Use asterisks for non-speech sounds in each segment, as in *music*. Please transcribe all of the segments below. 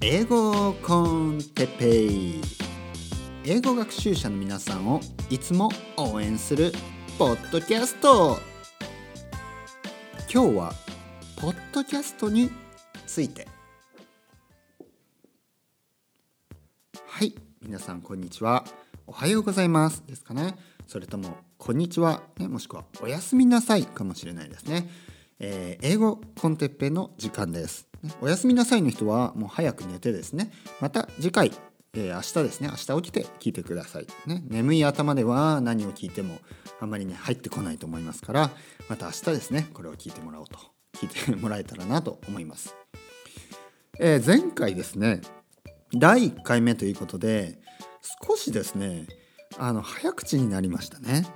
英語コンテペイ。英語学習者の皆さんをいつも応援するポッドキャスト。今日はポッドキャストについて。はい皆さんこんにちは。おはようございます。ですかね。それともこんにちは、ね、もしくはおやすみなさいかもしれないですね、えー、英語コンテッペの時間です。おやすみなさいの人はもう早く寝てですね。また次回、えー、明日ですね。明日起きて聞いてください、ね、眠い頭では何を聞いてもあんまりね入ってこないと思いますからまた明日ですねこれを聞いてもらおうと聞いてもらえたらなと思います、えー、前回ですね第1回目ということで少しですねあの早口になりましたね。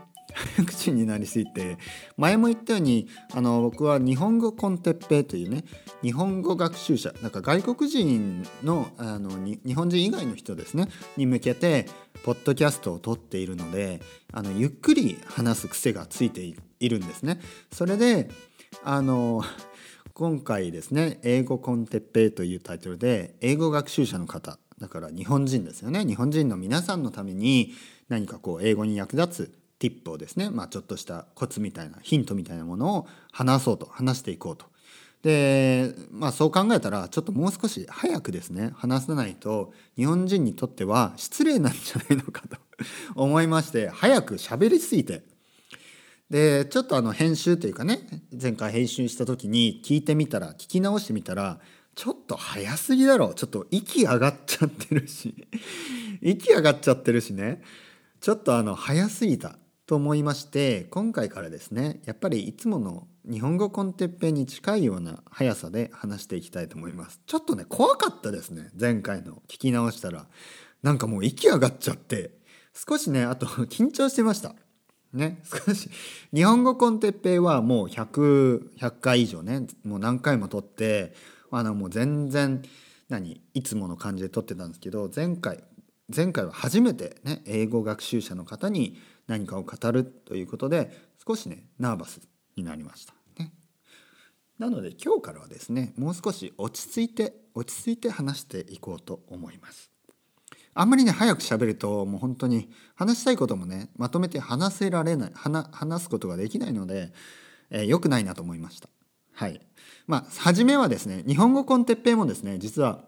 早 *laughs* 口になりすぎて前も言ったようにあの僕は日本語コンテッペイというね日本語学習者なんか外国人のあの日本人以外の人ですねに向けてポッドキャストを撮っているのであのゆっくり話す癖がついているんですね。それであの今回ですね「英語コンテッペイ」というタイトルで英語学習者の方だから日本人ですよね日本人の皆さんのために何かこう英語に役立つティップをですね、まあ、ちょっとしたコツみたいなヒントみたいなものを話そうと話していこうと。でまあそう考えたらちょっともう少し早くですね話さないと日本人にとっては失礼なんじゃないのかと *laughs* 思いまして早く喋りすぎて。でちょっとあの編集というかね前回編集した時に聞いてみたら聞き直してみたらちょっと早すぎだろちょっと息上がっちゃってるし。息上がっちゃってるしね。ちょっとあの早すぎた。と思いまして今回からですねやっぱりいつもの日本語コンテッペに近いような速さで話していきたいと思います。ちょっとね怖かったですね前回の。聞き直したら。なんかもう息上がっちゃって。少しねあと緊張してました。ね少し。日本語コンテッペイはもう100 100回以上ねもう何回も撮ってあのもう全然何いつもの感じで撮ってたんですけど前回前回は初めてね英語学習者の方に何かを語るということで少しねナーバスになりました。ね、なので今日からはですねもう少し落ち着いて落ち着いて話していこうと思います。あんまりね早く喋るともう本当に話したいこともねまとめて話せられない話すことができないので、えー、良くないなと思いました。はい。まあ初めはですね日本語コンテッペイもですね実は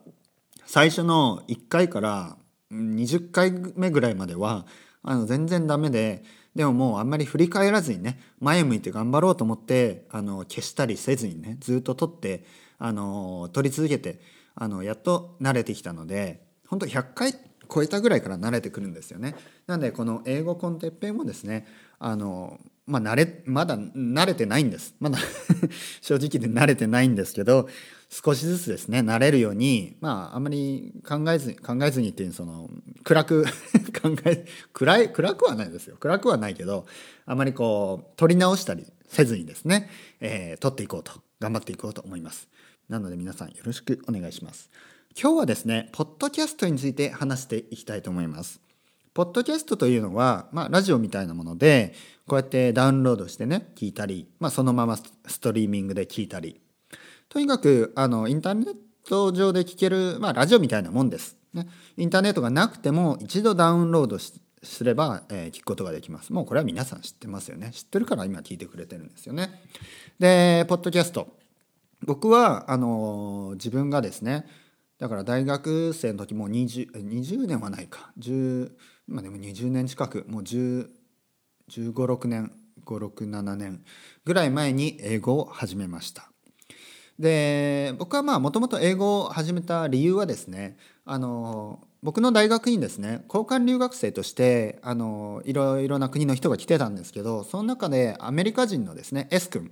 最初の1回から20回目ぐらいまではあの全然ダメででももうあんまり振り返らずにね前向いて頑張ろうと思ってあの消したりせずにねずっと撮ってあの撮り続けてあのやっと慣れてきたので本当100回超えたぐらいから慣れてくるんですよね。なのでこの英語コンテッペイもですねあのまあ慣れまだ慣れてないんですまだ *laughs* 正直で慣れてないんですけど少しずつですね慣れるようにまああまり考えずに考えずにっていうその暗く *laughs* 考え暗い暗くはないですよ。暗くはないけどあまりこう取り直したりせずにですね、えー、取っていこうと頑張っていこうと思います。なので皆さんよろしくお願いします。今日はですねポッドキャストについて話していきたいと思います。ポッドキャストというのは、まあ、ラジオみたいなものでこうやってダウンロードしてね聞いたり、まあ、そのままストリーミングで聞いたりとにかくあのインターネット上で聞ける、まあ、ラジオみたいなもんです、ね。インターネットがなくても一度ダウンロードすれば、えー、聞くことができます。もうこれは皆さん知ってますよね。知ってるから今聞いてくれてるんですよね。で、ポッドキャスト。僕はあの自分がですねだから大学生の時も 20, 20年はないか10まあでも20年近くもう1 5 6年567年ぐらい前に英語を始めましたで僕はまあもともと英語を始めた理由はですねあの僕の大学にですね交換留学生としてあのいろいろな国の人が来てたんですけどその中でアメリカ人のですね S 君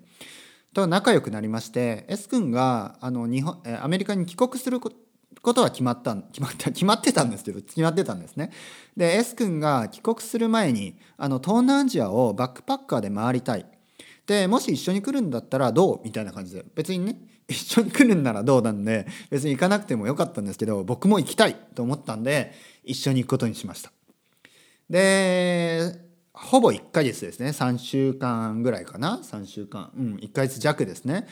と仲良くなりまして S 君があの日本アメリカに帰国することは決まった決まった *laughs* 決まってたんですけど決まってたんですね。で S 君が帰国する前にあの東南アジアをバックパッカーで回りたい。でもし一緒に来るんだったらどう？みたいな感じで別にね一緒に来るんならどうなんで別に行かなくてもよかったんですけど僕も行きたいと思ったんで一緒に行くことにしましたでほぼ1ヶ月ですね3週間ぐらいかな3週間うん1ヶ月弱ですね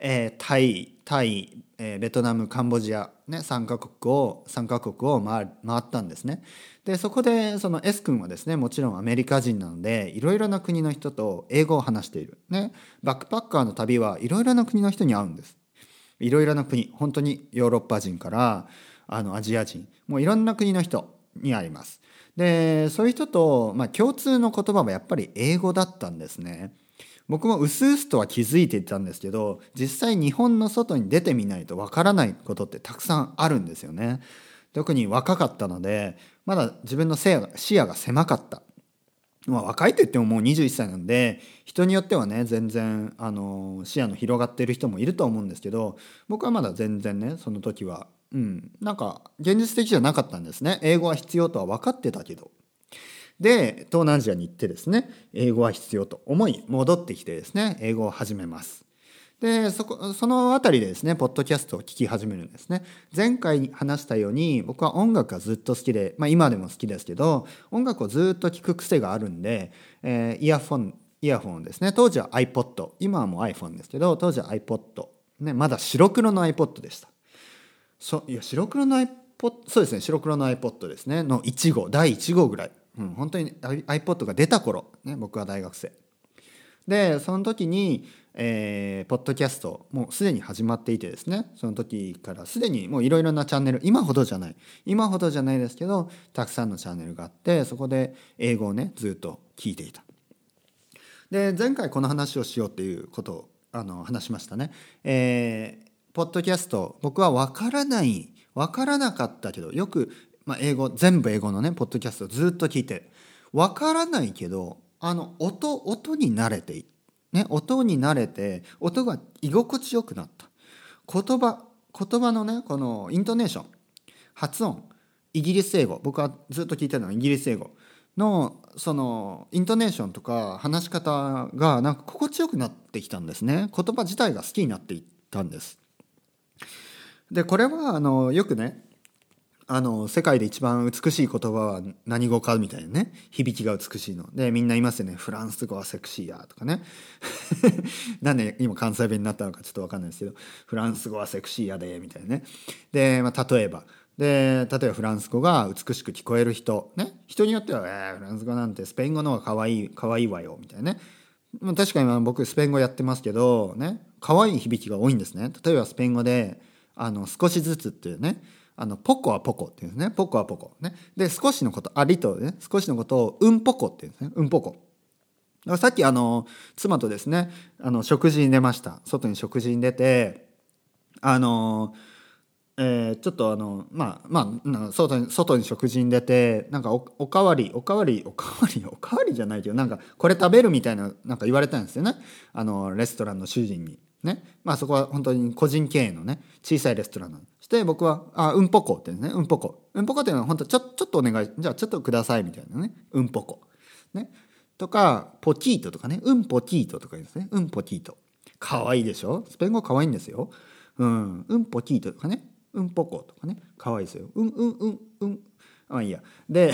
えー、タイタイ、えー、ベトナムカンボジア、ね、3カ国を3カ国を回回ったんですね。でそこでその S 君はですねもちろんアメリカ人なのでいろいろな国の人と英語を話している。ね、バックパッカーの旅はいろいろな国の人に会うんです。いろいろな国本当にヨーロッパ人からあのアジア人もういろんな国の人に会います。でそういう人と、まあ、共通の言葉はやっぱり英語だったんですね。僕もうすうすとは気づいていたんですけど実際日本の外に出てみないとわからないことってたくさんあるんですよね。特に若かったのでまだ自分の視野が狭かった。まあ、若いと言ってももう21歳なんで人によってはね全然あの視野の広がってる人もいると思うんですけど僕はまだ全然ねその時はうんなんか現実的じゃなかったんですね。英語は必要とは分かってたけど。で東南アジアに行ってですね英語は必要と思い戻ってきてですね英語を始めます。でそこその辺りでですねポッドキャストを聞き始めるんですね。前回話したように僕は音楽がずっと好きで、まあ、今でも好きですけど音楽をずっと聴く癖があるんで、えー、イヤフォンイヤホンですね当時は iPod 今はもう iPhone ですけど当時は iPod、ね、まだ白黒の iPod でした。そいや白黒の iPod そうですね白黒の iPod ですねの1号第1号ぐらい。うん、本当に iPod が出た頃、ね、僕は大学生。でその時に、えー、ポッドキャストもうすでに始まっていてですね。その時からすでにもういろいろなチャンネル今ほどじゃない。今ほどじゃないですけどたくさんのチャンネルがあってそこで英語をねずっと聞いていた。で前回この話をしようっていうことをあの話しましたね。えー、ポッドキャスト僕は分からない分からなかったけどよくまあ、英語全部英語のねポッドキャストをずっと聞いてわからないけどあの音音に慣れてね音に慣れて音が居心地よくなった。言葉言葉のねこのイントネーション発音イギリス英語僕はずっと聞いてるのはイギリス英語のそのイントネーションとか話し方がなんか心地よくなってきたんですね。言葉自体が好きになっていったんです。でこれはあのよくねあの世界で一番美しい言葉は何語かみたいなね。響きが美しいの。でみんないますよね。フランス語はセクシーやとかね。*laughs* なんで今関西弁になったのかちょっと分かんないですけど。フランス語はセクシーやでみたいなね。で、まあ、例えば。で例えばフランス語が美しく聞こえる人。ね。人によっては「えー、フランス語なんてスペイン語の方が可愛い可愛いわよ」みたいなね。確かに僕スペイン語やってますけどね。可愛い響きが多いんですね。例えばスペイン語であの少しずつっていうね。あのポコはポコっていうんですね。ポコはポコ。ね。で少しのことありとね少しのことをうんポコっていうんですね。うんポコさっきあの妻とですねあの食事に出ました。外に食事に出てあのえー、ちょっとあのまあまあ外に外に食事に出てなんかおおかわりおかわりおかわりおかわりじゃないけどなんかこれ食べるみたいななんか言われたんですよね。あのレストランの主人に。ね。まあそこは本当に個人経営のね小さいレストランなのして僕は「あうんぽこ」ってね「うんぽこ」「うんぽこ」っていうのは本当ちょちょっとお願いじゃあちょっとくださいみたいなね「うんぽこ」ね。とか「ポキート」とかね「うんポキート」とか言うんですね「うんポキート」かわいいでしょ？スペイン語かわいいんですよ「うん、うんポキート」とかね「うんぽこ」とかね。かわいいですよ「うんうんうんうん」あいいや。で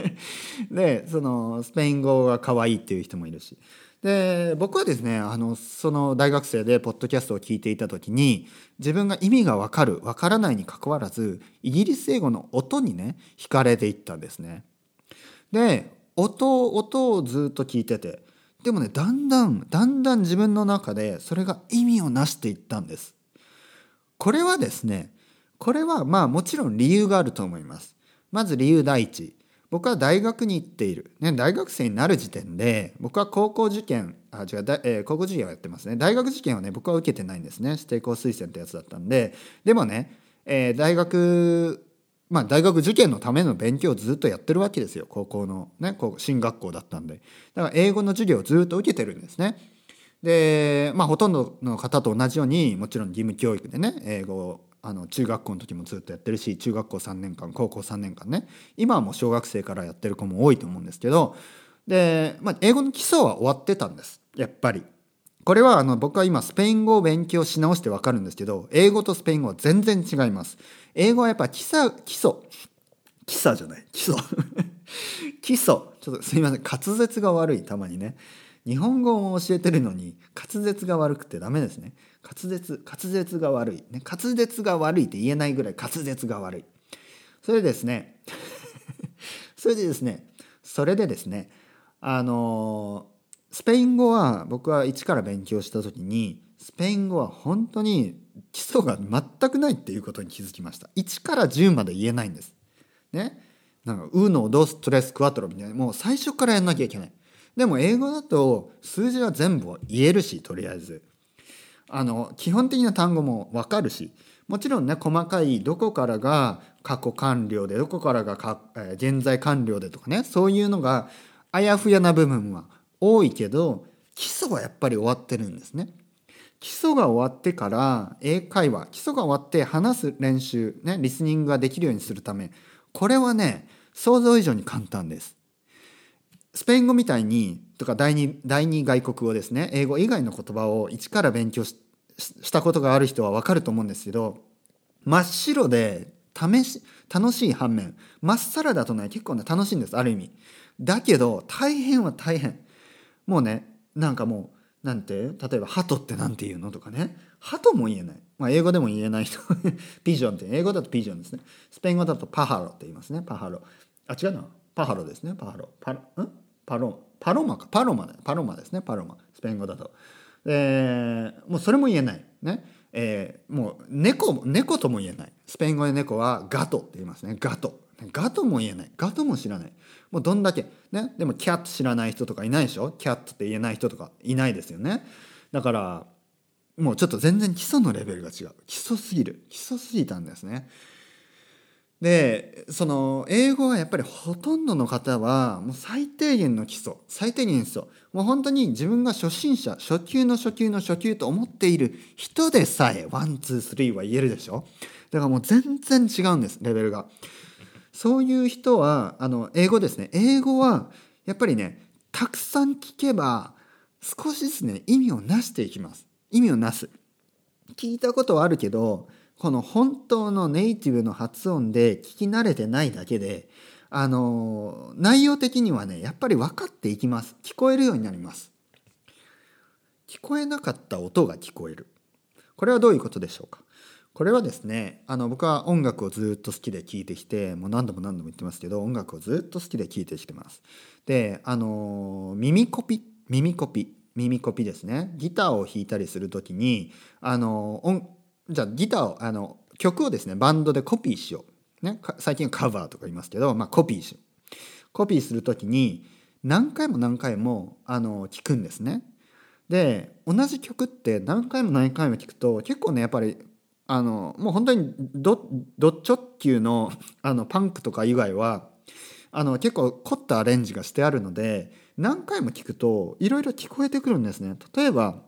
*laughs* でそのスペイン語が可愛いっていう人もいるし。で僕はですねあのその大学生でポッドキャストを聞いていた時に自分が意味が分かる分からないにかかわらずイギリス英語の音にね惹かれていったんですね。で音音をずっと聞いててでもねだんだんだんだん自分の中でそれが意味をなしていったんです。これはですねこれはまあもちろん理由があると思います。まず理由第一僕は大学に行っている、ね、大学生になる時点で僕は高校受験あ違うだ、えー、高校受験をやってますね。大学受験はね僕は受けてないんですね。指定校推薦ってやつだったんで。でもね、えー、大学まあ大学受験のための勉強をずっとやってるわけですよ。高校のね進学校だったんで。だから英語の授業をずっと受けてるんですね。でまあほとんどの方と同じようにもちろん義務教育でね英語をあの中学校の時もずっとやってるし中学校3年間高校3年間ね。今はもう小学生からやってる子も多いと思うんですけど。で、まあ、英語の基礎は終わってたんです。やっぱり。これはあの僕は今スペイン語を勉強し直して分かるんですけど英語とスペイン語は全然違います。英語はやっぱ基礎基礎。基礎じゃない。基礎。*laughs* 基礎。ちょっとすいません。滑舌が悪いたまにね。日本語を教えてるのに滑舌が悪くてダメですね。滑舌滑舌が悪い、ね、滑舌が悪いって言えないぐらい滑舌が悪い。それでですね *laughs* それでですねそれでですねあのスペイン語は僕は一から勉強した時にスペイン語は本当に基礎が全くないっていうことに気づきました。1から10まで言えないんです。ねなんか「ウノドストレスクワトロ」みたいな。もう最初からやんなきゃいけない。でも英語だと数字は全部言えるしとりあえず。あの基本的な単語も分かるしもちろんね細かいどこからが過去完了でどこからがか、えー、現在完了でとかねそういうのがあやふやな部分は多いけど基礎はやっぱり終わってるんですね。基礎が終わってから英会話基礎が終わって話す練習ねリスニングができるようにするためこれはね想像以上に簡単です。スペイン語みたいにとか第二第二外国語ですね。英語以外の言葉を一から勉強したことがある人は分かると思うんですけど真っ白で試し楽しい反面まっさらだとね結構ね楽しいんですある意味。だけど大変は大変。もうねなんかもうなんて例えば「鳩って何て言うの?」とかね。鳩も言えない、まあ、英語でも言えない人。*laughs* ピジョンって英語だとピジョンですね。スペイン語だとパハロって言いますね。パハロ。あ違うな。パハロですね。パハロ。パん？パロパロマかパロマパロマですねパロマスペイン語だと、えー、もうそれも言えない。ね。えー、もう猫猫とも言えない。スペイン語で猫はガトって言いますね。ガト。ガトも言えない。ガトも知らない。もうどんだけ。ね。でもキャット知らない人とかいないでしょ？キャットって言えない人とかいないですよね。だからもうちょっと全然基礎のレベルが違う。基礎すぎる。基礎すぎたんですね。でその英語はやっぱりほとんどの方はもう最低限の基礎最低限の基礎。もう本当に自分が初心者初級の初級の初級と思っている人でさえ one two three は言えるでしょ？だからもう全然違うんですレベルが。そういう人はあの英語ですね。英語はやっぱりねたくさん聞けば少しずつね意味をなしていきます。意味をなす。聞いたことはあるけどこの本当のネイティブの発音で聞き慣れてないだけであの内容的にはねやっぱり分かっていきます。聞こえるようになります。聞こえなかった音が聞こえる。これはどういうことでしょうか？これはですねあの僕は音楽をずっと好きで聴いてきてもう何度も何度も言ってますけど音楽をずっと好きで聴いてきてます。であの耳コピ耳コピ耳コピですね。ギターを弾いたりする時にあの音じゃあギターをあの曲をですねバンドでコピーしよう、ね、最近はカバーとか言いますけど、まあ、コピーしよう。コピーする時に何回も何回もあの聞くんですね。で同じ曲って何回も何回も聞くと結構ねやっぱりあのもう本当にドド直球のあのパンクとか以外はあの結構凝ったアレンジがしてあるので何回も聞くといろいろ聞こえてくるんですね。例えば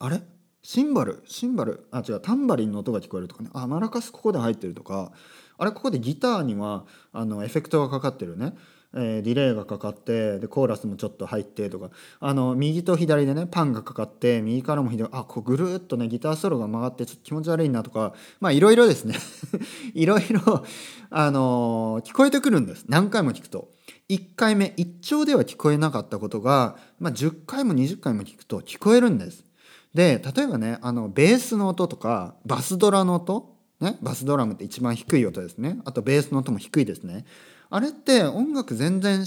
あれ？シンバルシンバルあ違うタンバリンの音が聞こえるとかね。あマラカスここで入ってるとかあれここでギターにはあのエフェクトがかかってるね、えー、ディレイがかかってでコーラスもちょっと入ってとか。あの右と左でねパンがかかって右からも左あこうぐるっとねギターソロが曲がってちょっと気持ち悪いなとかまあいろいろですね。*laughs* いろいろあの聞こえてくるんです。何回も聞くと。1回目1丁では聞こえなかったことが、まあ、10回も20回も聞くと聞こえるんです。で例えばねあのベースの音とかバスドラの音、ね、バスドラムって一番低い音ですね。あとベースの音も低いですね。あれって音楽全然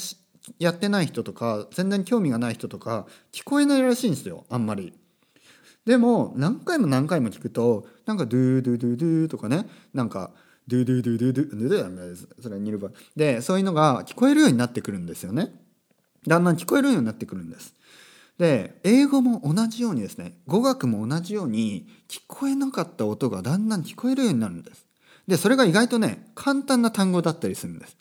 やってない人とか全然興味がない人とか聞こえないらしいんですよあんまり。でも何回も何回も聞くとなんかドゥドゥドゥドゥとかねなんかドゥドゥドゥドゥドゥドゥドゥそれニルバでそういうのが聞こえるようになってくるんですよね。だんだん聞こえるようになってくるんです。で英語も同じようにですね語学も同じように聞こえなかった音がだんだん聞こえるようになるんです。でそれが意外とね簡単な単語だったりするんです。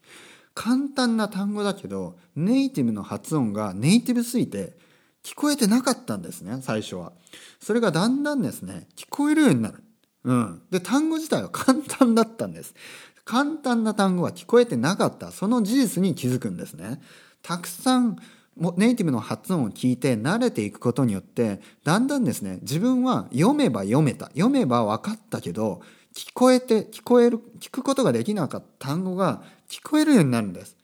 簡単な単語だけどネイティブの発音がネイティブすぎて聞こえてなかったんですね最初は。それがだんだんですね聞こえるようになる。うん。で単語自体は簡単だったんです。簡単な単語は聞こえてなかった。その事実に気づくんですね。たくさんネイティブの発音を聞いて慣れていくことによってだんだんですね自分は読めば読めた読めば分かったけど聞こえて聞こえる聞くことができなかった単語が聞こえるようになるんです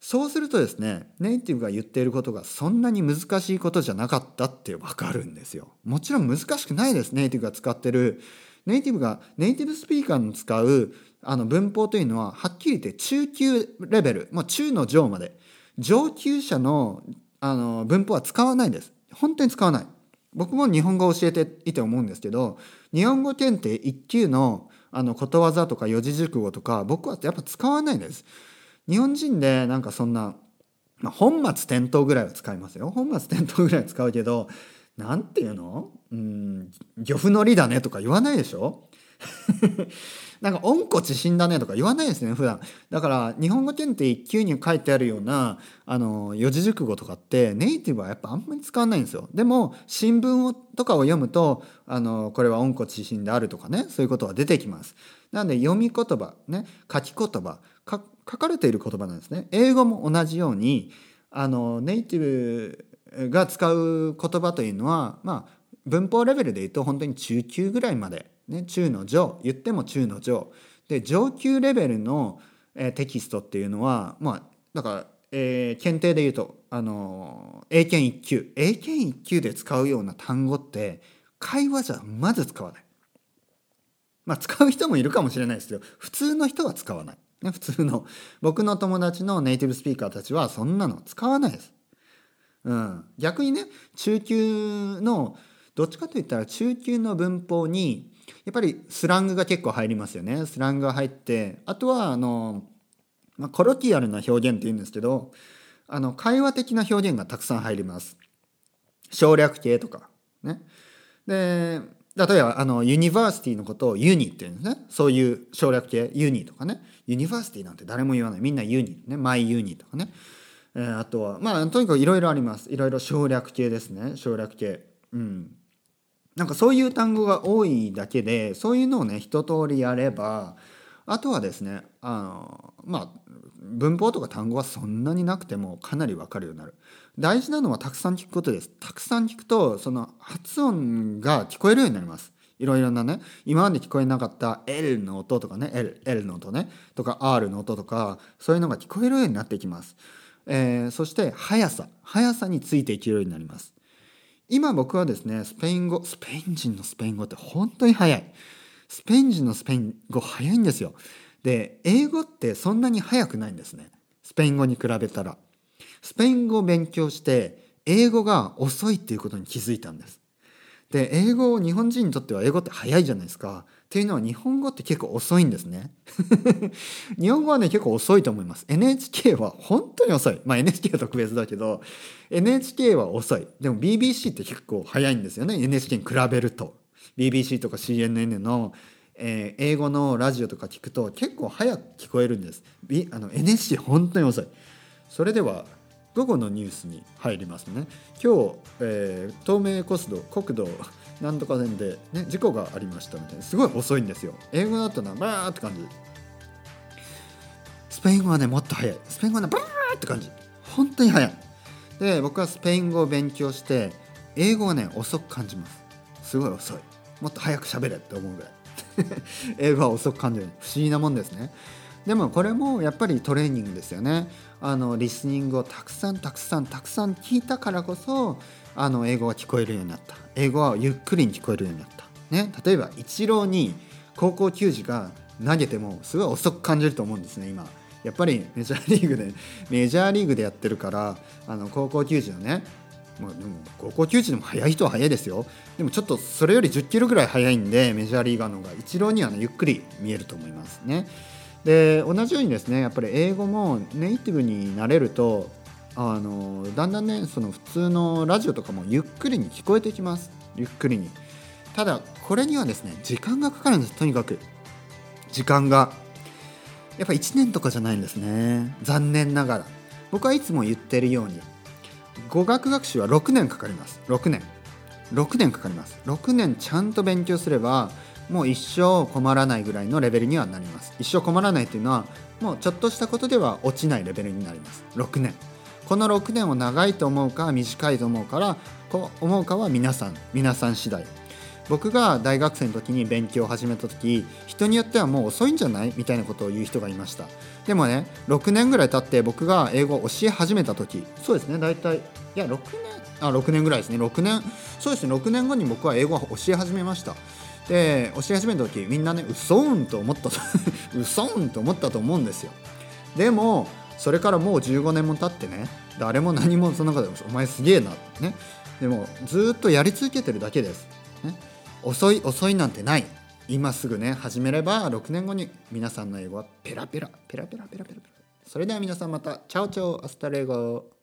そうするとですねネイティブが言っていることがそんなに難しいことじゃなかったって分かるんですよ。もちろん難しくないですネイティブが使ってるネイティブがネイティブスピーカーの使うあの文法というのははっきり言って中級レベル、まあ、中の上まで上級者のあの文法は使わないです。本当に使わない。僕も日本語を教えていて思うんですけど日本語検定1級のあのことわざとか四字熟語とか僕はやっぱ使わないです。日本人でなんかそんな、まあ、本末転倒ぐらいは使いますよ本末転倒ぐらいは使うけど何て言うの？うん漁夫の利だねとか言わないでしょ？*laughs* なんか温故知新だねとか言わないですね普段。だから日本語検定1級に書いてあるようなあの四字熟語とかってネイティブはやっぱあんまり使わないんですよ。でも新聞をとかを読むとあのこれは温故知新であるとかねそういうことは出てきます。なので読み言葉ね書き言葉書かれている言葉なんですね。英語も同じようにあのネイティブが使う言葉というのは、まあ、文法レベルで言うと本当に中級ぐらいまで、ね、中の上言っても中の上で上級レベルの、えー、テキストっていうのはまあだから、えー、検定で言うとあの英検1級英検1級で使うような単語って会話じゃまず使わない。まあ使う人もいるかもしれないですけど普通の人は使わない。ね、普通の僕の友達のネイティブスピーカーたちはそんなの使わないです。うん、逆にね中級のどっちかといったら中級の文法にやっぱりスラングが結構入りますよね。スラングが入ってあとはあの、まあ、 colloquial な表現っていうんですけどあの会話的な表現がたくさん入ります。省略形とかね。で例えばあの university のことを uni っていうんですね。そういう省略形 uni とかね。 university なんて誰も言わない。みんな uni。ね。 my uni とかね、え、あとはまあとにかくいろいろあります。いろいろ省略形ですね。省略形。うん。なんかそういう単語が多いだけでそういうのをね一通りやればあとはですねあのまあ文法とか単語はそんなになくてもかなりわかるようになる。大事なのはたくさん聞くことです。たくさん聞くとその発音が聞こえるようになります。いろいろなね今まで聞こえなかった L の音とかね L, L の音ねとか R の音とかそういうのが聞こえるようになってきます、えー、そして速さ。速さについていけるようになります。今僕はですねスペイン語スペイン人のスペイン語って本当に早い。スペイン人のスペイン語早いんですよ。で英語ってそんなに早くないんですね。スペイン語に比べたら。スペイン語を勉強して英語が遅いっていうことに気づいたんです。で英語を日本人にとっては英語って早いじゃないですか。っていうのは日本語って結構遅いんですね。*laughs* 日本語はね結構遅いと思います。NHK は本当に遅い。まあ NHK は特別だけど NHK は遅い。でも BBC って結構早いんですよね。NHK に比べると。BBC とか CNN の、えー、英語のラジオとか聞くと結構早く聞こえるんです、あの NHK 本当に遅い。それでは午後のニュースに入りますね。今日、えー、東名コスド国道なんとか線で、ね、事故がありましたみたいな。すごい遅いんですよ。英語だとなバーって感じ。スペイン語はねもっと早い。スペイン語はねバーって感じ。本当に早い。で僕はスペイン語を勉強して英語はね遅く感じます。すごい遅い。もっと早く喋れって思うぐらい。*laughs* 英語は遅く感じる。不思議なもんですね。でもこれもやっぱりトレーニングですよね。あのリスニングをたくさんたくさんたくさん聞いたからこそあの英語が聞こえるようになった。英語はゆっくりに聞こえるようになった、ね、例えばイチローに高校球児が投げてもすごい遅く感じると思うんですね今。やっぱりメジャーリーグで *laughs* メジャーリーグでやってるからあの高校球児のねもうでも高校球児でも速い人は速いですよ。でもちょっとそれより10キロぐらい速いんでメジャーリーガーの方がイチローにはねゆっくり見えると思いますね。で同じようにですねやっぱり英語もネイティブになれるとあのだんだんねその普通のラジオとかもゆっくりに聞こえてきます。ゆっくりに。ただこれにはですね時間がかかるんです。とにかく。時間が。やっぱ1年とかじゃないんですね。残念ながら。僕はいつも言ってるように語学学習は6年かかります。6年。6年かかります。6年ちゃんと勉強すればもう一生困らないぐらいのレベルにはなります。一生困らないというのはもうちょっとしたことでは落ちないレベルになります。6年。この6年を長いと思うか短いと思うからこう思うかは皆さん皆さん次第。僕が大学生の時に勉強を始めた時人によってはもう遅いんじゃない？みたいなことを言う人がいました。でもね6年ぐらい経って僕が英語を教え始めた時そうですね大体いや6年？あ6年ぐらいですね。6年？そうですね6年後に僕は英語を教え始めました。で教え始めた時みんなねうそーんと思ったと *laughs* うそーんと思ったと思うんですよ。でもそれからもう15年も経ってね誰も何もその中でお前すげえなってね。でもずっとやり続けてるだけです、ね、遅い遅いなんてない。今すぐね始めれば6年後に皆さんの英語はペラペラペラペラペラペラペラ。それでは皆さんまた。 chao chao hasta luego。